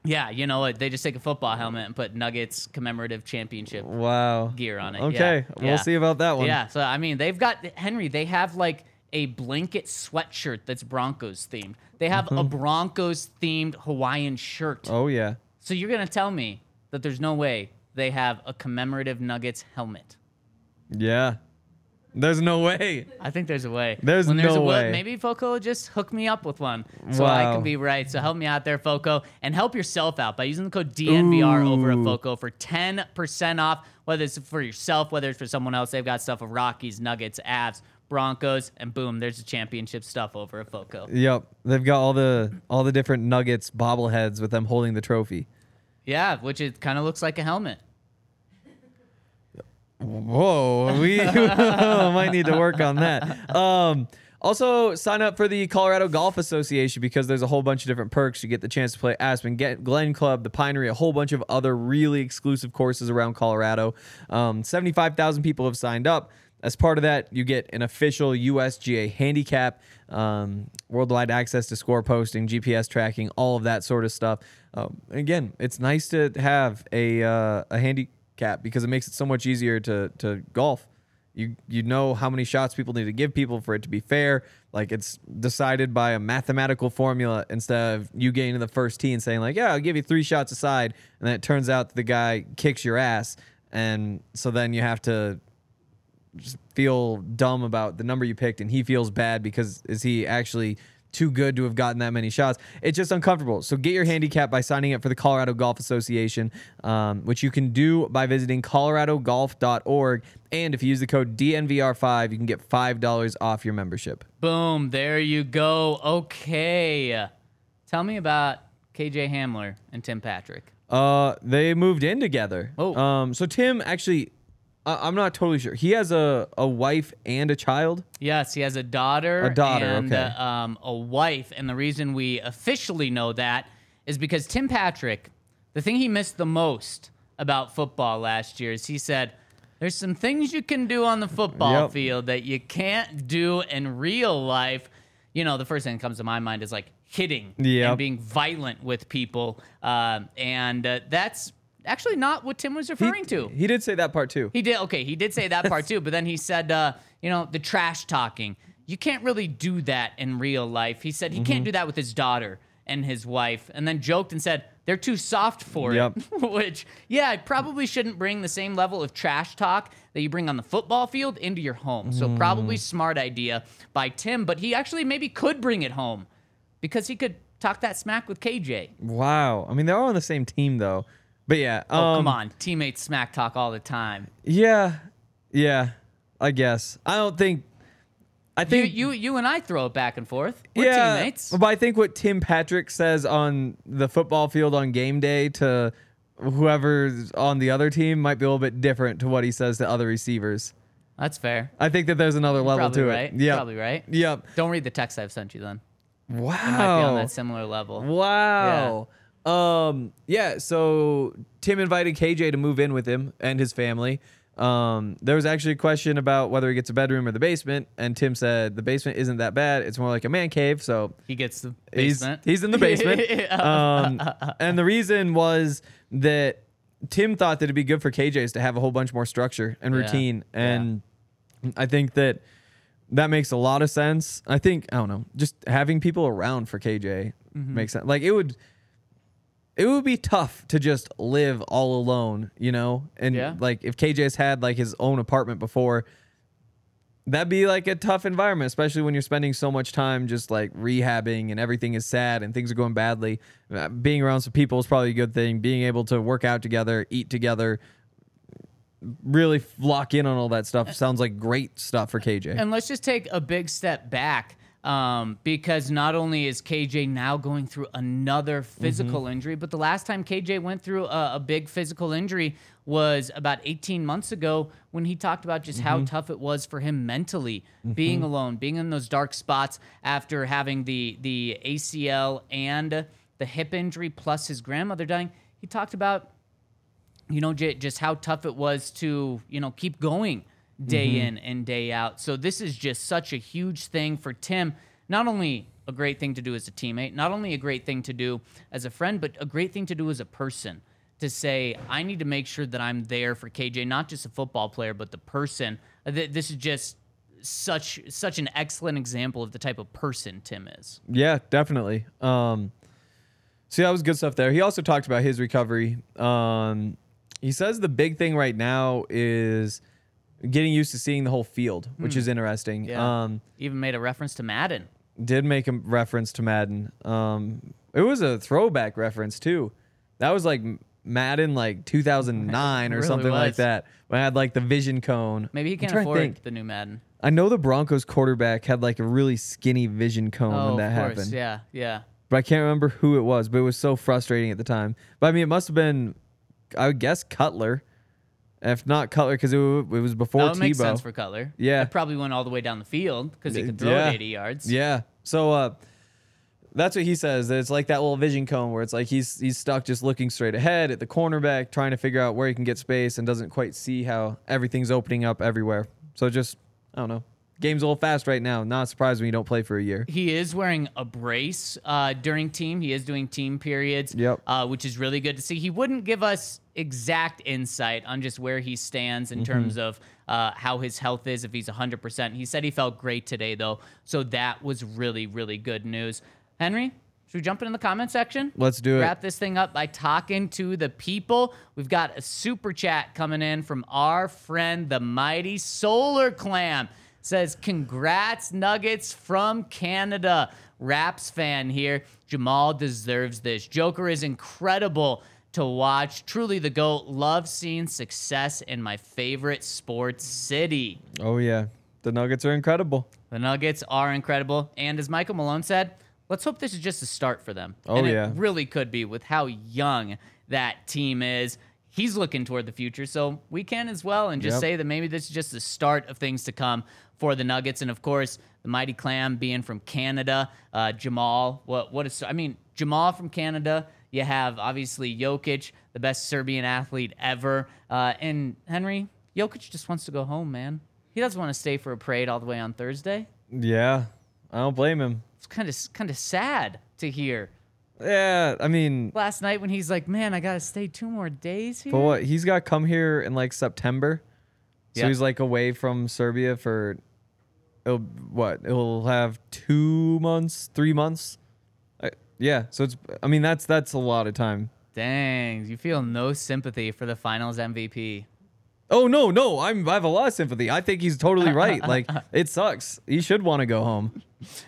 Yeah, you know what? They just take a football helmet and put Nuggets commemorative championship Wow. gear on it. Okay, Yeah, we'll yeah. see about that one. Yeah, so I mean, they've got Henry. They have like a blanket sweatshirt that's Broncos themed. They have a uh-huh. Broncos themed Hawaiian shirt. Oh yeah. So you're gonna tell me that there's no way they have a commemorative Nuggets helmet? Yeah. There's no way. I think there's a way. There's when there's no a will, way. Maybe Foco will just hook me up with one, so I Wow. can be right. So help me out there, Foco, and help yourself out by using the code DNVR over at Ooh. Foco for ten percent off. Whether it's for yourself, whether it's for someone else, they've got stuff of Rockies, Nuggets, Avs, Broncos, and boom, there's the championship stuff over at Foco. Yep. They've got all the all the different Nuggets bobbleheads with them holding the trophy. Yeah, which it kind of looks like a helmet. Whoa, we might need to work on that. Um, also, sign up for the Colorado Golf Association because there's a whole bunch of different perks. You get the chance to play Aspen, get Glen Club, the Pinery, a whole bunch of other really exclusive courses around Colorado. Um, 75,000 people have signed up. As part of that, you get an official USGA handicap, um, worldwide access to score posting, GPS tracking, all of that sort of stuff. Um, again, it's nice to have a uh, a handicap because it makes it so much easier to to golf. You you know how many shots people need to give people for it to be fair. Like it's decided by a mathematical formula instead of you getting to the first tee and saying like, yeah, I'll give you three shots aside, and then it turns out the guy kicks your ass, and so then you have to just feel dumb about the number you picked and he feels bad because is he actually too good to have gotten that many shots. It's just uncomfortable. So get your handicap by signing up for the colorado golf association um, which you can do by visiting coloradogolf.org and if you use the code dnvr5 you can get $5 off your membership. Boom, there you go. Okay, tell me about KJ Hamler and Tim Patrick. uh, they moved in together. Oh. um, so tim actually I- i'm not totally sure he has a, a wife and a child Yes, he has a daughter. A daughter, and okay. uh, um, a wife. And the reason we officially know that is because Tim Patrick, the thing he missed the most about football last year is he said, "There's some things you can do on the football Yep. field that you can't do in real life." You know, the first thing that comes to my mind is like hitting Yep. and being violent with people, um, and uh, that's actually not what Tim was he, referring to. he did say that part too He did okay. He did say that part too, but then he said, uh, you know, the trash talking. You can't really do that in real life. He said he Mm-hmm. can't do that with his daughter, and his wife, and then joked and said they're too soft for Yep. it. Which, yeah, I probably shouldn't bring the same level of trash talk that you bring on the football field into your home. So probably Mm. smart idea by Tim, but he actually maybe could bring it home because he could talk that smack with KJ. Wow. I mean, they're all on the same team though. But yeah. Um, Oh, come on, teammates smack talk all the time. Yeah. Yeah. I guess. I don't think. I think you, you, and I throw it back and forth. We're yeah, teammates. But I think what Tim Patrick says on the football field on game day to whoever's on the other team might be a little bit different to what he says to other receivers. That's fair. I think that there's another level Probably to right. it. Yeah. Probably right. Yep. Don't read the text I've sent you then. Wow. It might be on that similar level. Wow. Um yeah, so Tim invited KJ to move in with him and his family. Um there was actually a question about whether he gets a bedroom or the basement and Tim said the basement isn't that bad. It's more like a man cave, so He gets the basement. he's in the basement. um and the reason was that Tim thought that it'd be good for KJ's to have a whole bunch more structure and Yeah. routine and I think that that makes a lot of sense. I think I don't know, just having people around for KJ Mm-hmm. makes sense. Like it would, it would be tough to just live all alone, you know. And Yeah. like if KJ's had like his own apartment before, that'd be like a tough environment, especially when you're spending so much time just like rehabbing and everything is sad and things are going badly. Uh, being around some people is probably a good thing. Being able to work out together, eat together, really lock in on all that stuff sounds like great stuff for KJ. And let's just take a big step back um, because not only is KJ now going through another physical Mm-hmm. injury, but the last time KJ went through a, a big physical injury was about 18 months ago when he talked about just Mm-hmm. how tough it was for him mentally, being alone, being in those dark spots after having the the ACL and the hip injury plus his grandmother dying. He talked about you know, j- just how tough it was to, you know, keep going day Mm-hmm. in and day out. So this is just such a huge thing for Tim. Not only a great thing to do as a teammate, not only a great thing to do as a friend, but a great thing to do as a person. To say, I need to make sure that I'm there for KJ, not just a football player, but the person. Uh, This is just such such an excellent example of the type of person Tim is. Yeah, definitely. Um, so that was good stuff there. He also talked about his recovery. Um, he says the big thing right now is getting used to seeing the whole field, which is interesting. Hmm. Yeah. Um, Even made a reference to Madden. did make a reference to Madden. Um, it was a throwback reference too. That was like Madden, like 2009 or Really something like was. that. When I had like the vision cone. Maybe he I'm can trying to afford think. the new Madden. I know the Broncos quarterback had like a really skinny vision cone Oh, when that of course. happened. Yeah, yeah. but I can't remember who it was. But it was so frustrating at the time. But I mean, it must have been, I would guess Cutler, if not Cutler, because it, it was before That would make Tebow. sense for Cutler. Yeah. It probably went all the way down the field because he could throw Yeah. it 80 yards. Yeah. So uh, that's what he says. That it's like that little vision cone where it's like he's he's stuck just looking straight ahead at the cornerback, trying to figure out where he can get space, and doesn't quite see how everything's opening up everywhere. So just I don't know. Game's a little fast right now. Not surprised when you don't play for a year. He is wearing a brace uh, during team. He is doing team periods, Yep. uh, which is really good to see. He wouldn't give us exact insight on just where he stands Mm-hmm. in terms of uh, how his health is, if he's 100%. He said he felt great today, though. So that was really, really good news. Henry, should we jump in the comment section? Let's do it. Wrap this thing up by talking to the people. We've got a super chat coming in from our friend, the mighty Solar Clam. Says, congrats, Nuggets from Canada. Raps fan here. Jamal deserves this. Joker is incredible to watch. Truly the GOAT. Love seeing success in my favorite sports city. Oh yeah, the Nuggets are incredible. The Nuggets are incredible. And as Michael Malone said, let's hope this is just a start for them. Oh, and yeah. It really could be with how young that team is. He's looking toward the future, so we can as well and just Yep. say that maybe this is just the start of things to come for the Nuggets. And of course, the Mighty Clam being from Canada, uh, Jamal. What what is I mean, Jamal from Canada. You have obviously Jokic, the best Serbian athlete ever, uh, and Henry Jokic just wants to go home, man. He doesn't want to stay for a parade all the way on Thursday. Yeah, I don't blame him. It's kind of kind of sad to hear. Yeah, I mean, Last night when he's like, "Man, I gotta stay two more days here." but what? He's got come here in like September, so Yeah. he's like away from Serbia for. It'll, what? It'll have two months, three months. I, Yeah. So it's. I mean, that's that's a lot of time. Dang, you feel no sympathy for the Finals MVP. Oh no, no, I'm I have a lot of sympathy. I think he's totally right. Like it sucks. He should want to go home.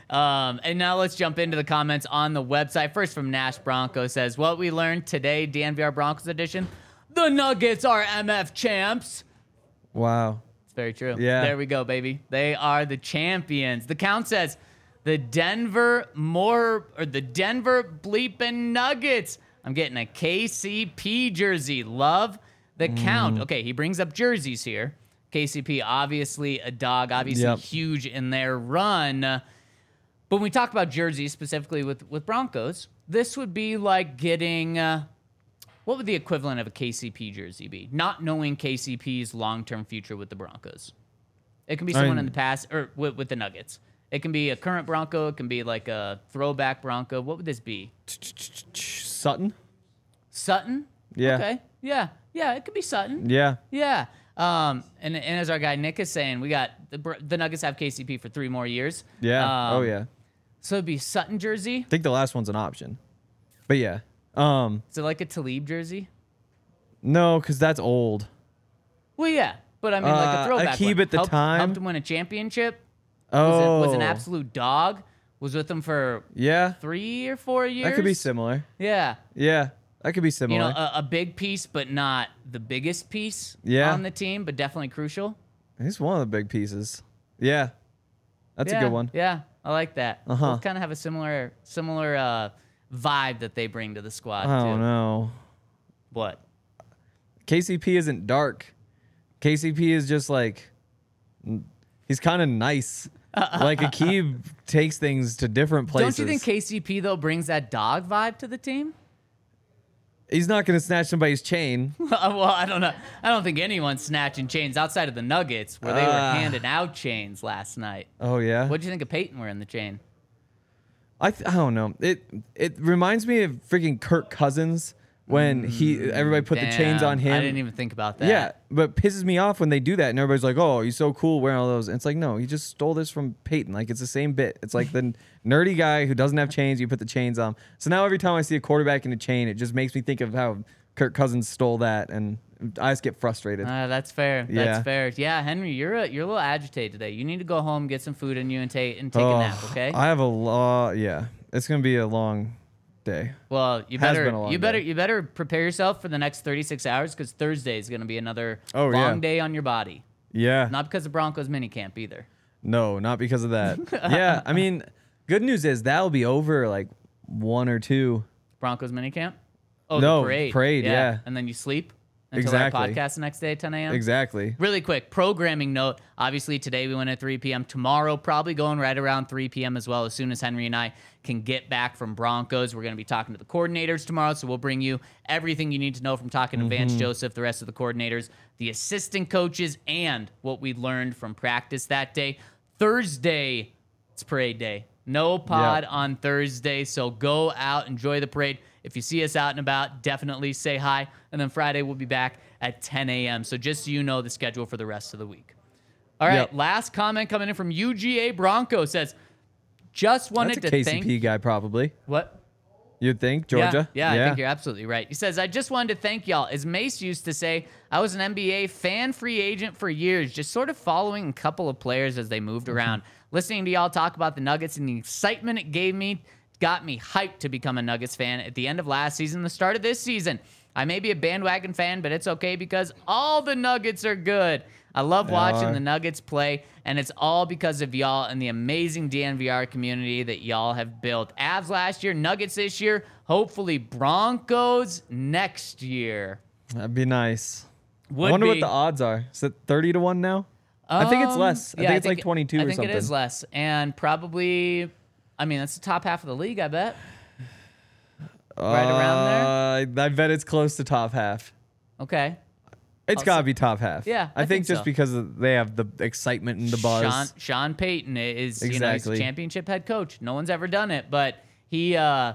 Um, and now let's jump into the comments on the website. First from Nash Bronco says, What we learned today, DNVR Broncos edition, the Nuggets are MF champs. Wow. Very true. Yeah. There we go, baby. They are the champions. The count says the Denver more or the Denver bleeping Nuggets. I'm getting a KCP jersey. Love the count. Mm. Okay, he brings up jerseys here. KCP, obviously a dog, obviously Yep. huge in their run. But when we talk about jerseys specifically with with Broncos, this would be like getting uh, what would the equivalent of a KCP jersey be? Not knowing KCP's long term future with the Broncos. It can be I someone mean- in the past or with, with the Nuggets. It can be a current Bronco. It can be like a throwback Bronco. What would this be? Sutton. Sutton? Yeah. Okay. Yeah. Yeah. It could be Sutton. Yeah. Yeah. Um, and, and as our guy Nick is saying, we got the, the Nuggets have KCP for three more years. Yeah. Um, oh yeah. So it'd be Sutton jersey. I think the last one's an option. But yeah. Um. Is it like a Talib jersey? No, because that's old. Well, yeah. But I mean, like Uh, a throwback. Aqib one. at the helped, time? helped him win a championship. Oh. Was, it, was an absolute dog. Was with him for Yeah. three or four years. That could be similar. Yeah. Yeah. That could be similar. You similar. know, a, a big piece, but not the biggest piece Yeah. on the team, but definitely crucial. He's one of the big pieces. Yeah. That's yeah, a good one. Yeah, I like that. Uh-huh. Both kind of have a similar similar uh, vibe that they bring to the squad. I don't know. What? KCP isn't dark. KCP is just like he's kind of nice. like Aqib takes things to different places. Don't you think KCP though brings that dog vibe to the team? he's not going to snatch somebody's chain? well, I don't know. I don't think anyone's snatching chains outside of the Nuggets, where they were Ah. handing out chains last night. Oh yeah. What do you think of Peyton wearing the chain? I th- I don't know. It it reminds me of freaking Kirk Cousins when he mm, everybody put the chains on him. I didn't even think about that. Yeah, but pisses me off when they do that and everybody's like, "Oh, he's so cool wearing all those." And it's like, no, he just stole this from Peyton. Like it's the same bit. It's like the nerdy guy who doesn't have chains. You put the chains on. So now every time I see a quarterback in a chain, it just makes me think of how Kirk Cousins stole that, and I just get frustrated. Uh, that's fair. That's fair. Yeah, Henry, you're a, you're a little agitated today. You need to go home, get some food in you, and take and take a nap. Oh, Okay. I have a lot. Yeah, it's gonna be a long day. well, you has better been a long you better day. you better prepare yourself for the next 36 hours because Thursday is going to be another Oh, long yeah. day on your body. Yeah. Not because of Broncos minicamp either. No, not because of that. yeah, I mean, good news is that'll be over like one or two. Broncos minicamp. Oh, No, the parade. parade, yeah. And then you sleep until Exactly. our podcast the next day 10 a.m. Exactly. Really quick programming note. Obviously, today we went at 3 p.m. Tomorrow, probably going right around 3 p.m. as well. As soon as Henry and I can get back from Broncos, we're going to be talking to the coordinators tomorrow. So we'll bring you everything you need to know from talking to Vance mm-hmm. Joseph, the rest of the coordinators, the assistant coaches, and what we learned from practice that day. Thursday, it's parade day. No pod on Thursday. So go out, enjoy the parade. If you see us out and about, definitely say hi. And then Friday, we'll be back at 10 a.m. So just so you know the schedule for the rest of the week. All right, Yep. last comment coming in from UGA Bronco says, just wanted That's a to KCP thank guy, probably. what You'd think Georgia. yeah, yeah, I think you're absolutely right. He says, I just wanted to thank y'all. As Mace used to say, I was an NBA fan free agent for years, just sort of following a couple of players as they moved mm-hmm. around. Listening to y'all talk about the Nuggets and the excitement it gave me got me hyped to become a Nuggets fan at the end of last season, the start of this season. I may be a bandwagon fan, but it's okay because all the Nuggets are good. I love watching are. the Nuggets play, and it's all because of y'all and the amazing DNVR community that y'all have built. Avs last year, Nuggets this year, hopefully Broncos next year. That'd be nice. Would I wonder be. what the odds are. Is it 30 to 1 now? I think it's Um, less. I yeah, think it's like 22 I or something. I think it is less, and probably, I mean, that's the top half of the league, I bet. right around there? I bet it's close to top half. Okay. It's I'll got to say- be top half. Yeah, I, I think, think just so. because of- they have the excitement and the buzz. Sean Sean Payton is you know he's a Exactly. championship head coach. No one's ever done it, but he uh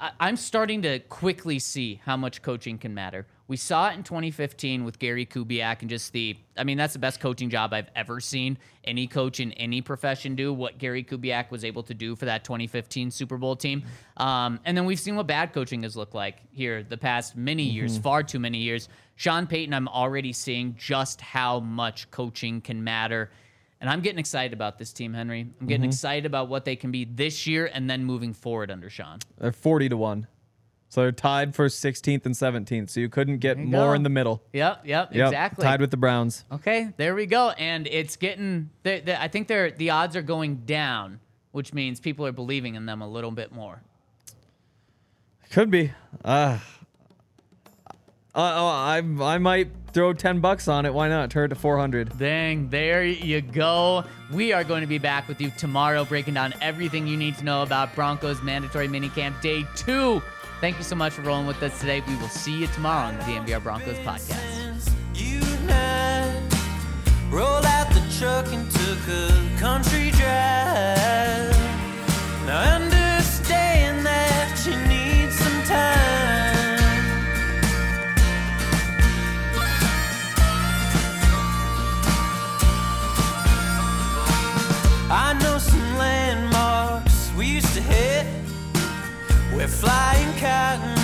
I- I'm starting to quickly see how much coaching can matter. We saw it in 2015 with Gary Kubiak and just the, I mean, that's the best coaching job I've ever seen any coach in any profession do. What Gary Kubiak was able to do for that 2015 Super Bowl team. Um, and then we've seen what bad coaching has looked like here the past many years, far too many years. Sean Payton, I'm already seeing just how much coaching can matter. And I'm getting excited about this team, Henry. I'm getting excited about what they can be this year and then moving forward under Sean. They're 40 to 1. So they're tied for 16th and 17th. So you couldn't get you more go. in the middle. Yep, yep, Yep, exactly. Tied with the Browns. Okay, there we go. And it's getting. They, they, I think they're the odds are going down, which means people are believing in them a little bit more. Could be. Uh, uh, I I might throw 10 bucks on it. Why not? Turn it to 400. Dang, there you go. We are going to be back with you tomorrow, breaking down everything you need to know about Broncos mandatory minicamp day two. Thank you so much for rolling with us today. We will see you tomorrow on the DNVR Broncos podcast. Unite. Rolled out the truck and took a country drive. I know some landmarks we used to hit. We're flying cotton.